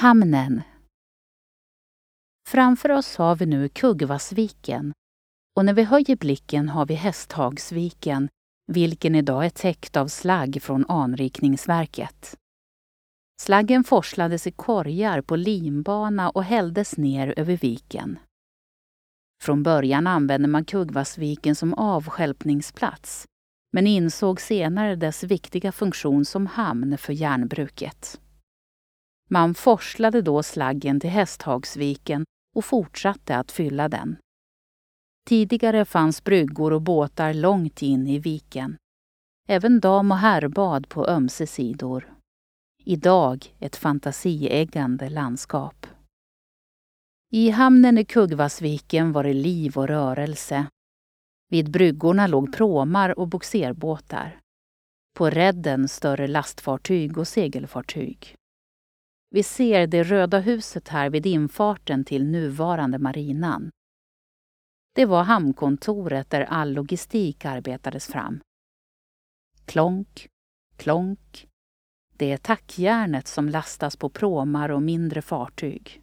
Hamnen. Framför oss har vi nu Kuggvassviken och när vi höjer blicken har vi Hästhagsviken, vilken idag är täckt av slagg från anrikningsverket. Slaggen forslades i korgar på limbana och hälldes ner över viken. Från början använde man Kuggvassviken som avstjälpningsplats men insåg senare dess viktiga funktion som hamn för järnbruket. Man forslade då slaggen till Hästhagsviken och fortsatte att fylla den. Tidigare fanns bryggor och båtar långt in i viken. Även dam och herrbad på ömse sidor. Idag ett fantasieggande landskap. I hamnen i Kuggvassviken var det liv och rörelse. Vid bryggorna låg pråmar och boxerbåtar. På redden större lastfartyg och segelfartyg. Vi ser det röda huset här vid infarten till nuvarande marinan. Det var hamnkontoret där all logistik arbetades fram. Klonk, klonk. Det är tackjärnet som lastas på pråmar och mindre fartyg.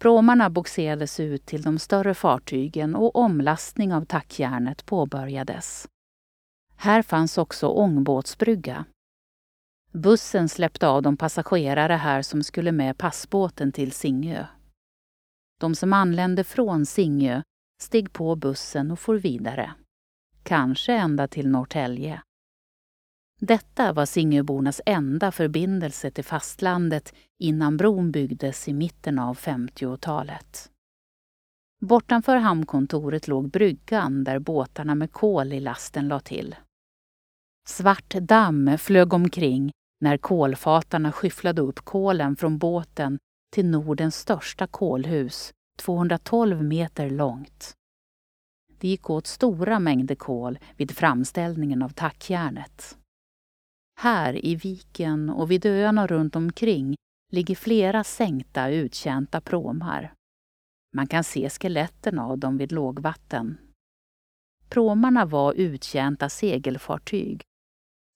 Pråmarna boxerades ut till de större fartygen och omlastning av tackjärnet påbörjades. Här fanns också ångbåtsbrygga. Bussen släppte av de passagerare här som skulle med passbåten till Singö. De som anlände från Singö steg på bussen och for vidare. Kanske ända till Norrtälje. Detta var Singöbornas enda förbindelse till fastlandet innan bron byggdes i mitten av 50-talet. Bortanför hamnkontoret låg bryggan där båtarna med kol i lasten la till. Svart damm flög omkring när kolfatarna skyfflade upp kolen från båten till Nordens största kolhus, 212 meter långt. Det gick åt stora mängder kol vid framställningen av tackjärnet. Här i viken och vid öarna runt omkring ligger flera sänkta uttjänta pråmar. Man kan se skeletten av dem vid lågvatten. Pråmarna var uttjänta segelfartyg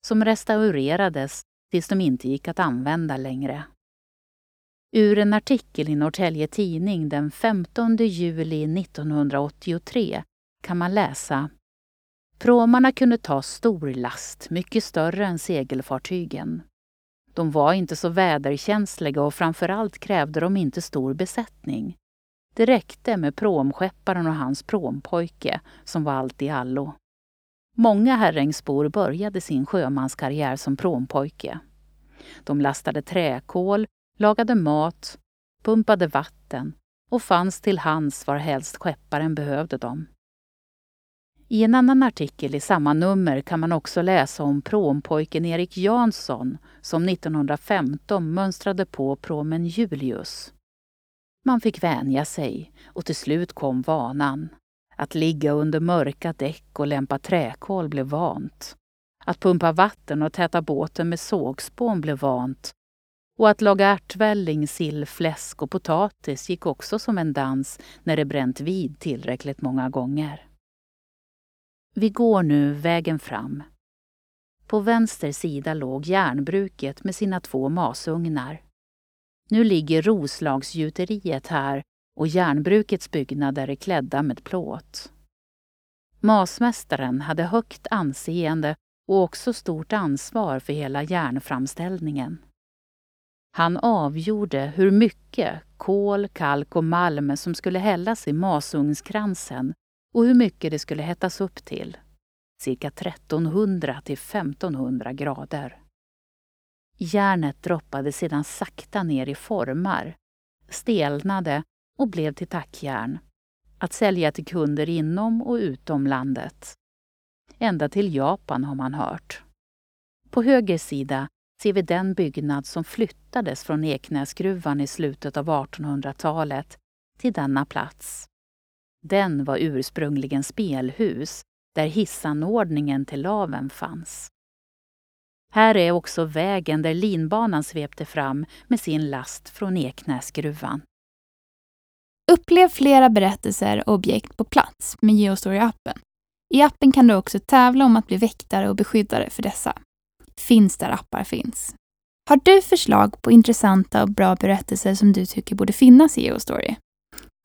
som restaurerades tills de inte gick att använda längre. Ur en artikel i Norrtälje Tidning den 15 juli 1983 kan man läsa Pråmarna kunde ta stor last, mycket större än segelfartygen. De var inte så väderkänsliga och framförallt krävde de inte stor besättning. Det räckte med pråmskepparen och hans pråmpojke, som var allt i allo. Många Herrängsbor började sin sjömanskarriär som pråmpojke. De lastade träkol, lagade mat, pumpade vatten och fanns till hands varhelst skepparen behövde dem. I en annan artikel i samma nummer kan man också läsa om pråmpojken Erik Jansson som 1915 mönstrade på pråmen Julius. Man fick vänja sig och till slut kom vanan. Att ligga under mörka däck och lämpa träkol blev vant. Att pumpa vatten och täta båten med sågspån blev vant. Och att laga ärtvälling, sill, fläsk och potatis gick också som en dans när det bränt vid tillräckligt många gånger. Vi går nu vägen fram. På vänster sida låg järnbruket med sina två masugnar. Nu ligger Roslagsgjuteriet här och järnbrukets byggnader är klädda med plåt. Masmästaren hade högt anseende och också stort ansvar för hela järnframställningen. Han avgjorde hur mycket kol, kalk och malm som skulle hällas i masugnskransen och hur mycket det skulle hettas upp till. Cirka 1300 till 1500 grader. Järnet droppade sedan sakta ner i formar, stelnade och blev till tackjärn. Att sälja till kunder inom och utom landet. Ända till Japan har man hört. På höger sida ser vi den byggnad som flyttades från Eknäsgruvan i slutet av 1800-talet till denna plats. Den var ursprungligen spelhus där hissanordningen till laven fanns. Här är också vägen där linbanan svepte fram med sin last från Eknäsgruvan. Upplev flera berättelser och objekt på plats med Geostory-appen. I appen kan du också tävla om att bli väktare och beskyddare för dessa. Finns där appar finns. Har du förslag på intressanta och bra berättelser som du tycker borde finnas i Geostory?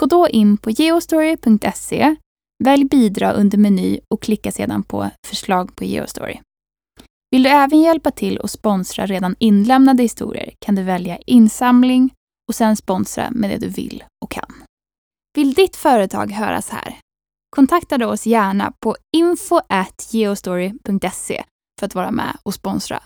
Gå då in på geostory.se, välj bidra under meny och klicka sedan på förslag på Geostory. Vill du även hjälpa till och sponsra redan inlämnade historier kan du välja insamling och sen sponsra med det du vill och kan. Vill ditt företag höras här? Kontakta då oss gärna på info.geostory.se för att vara med och sponsra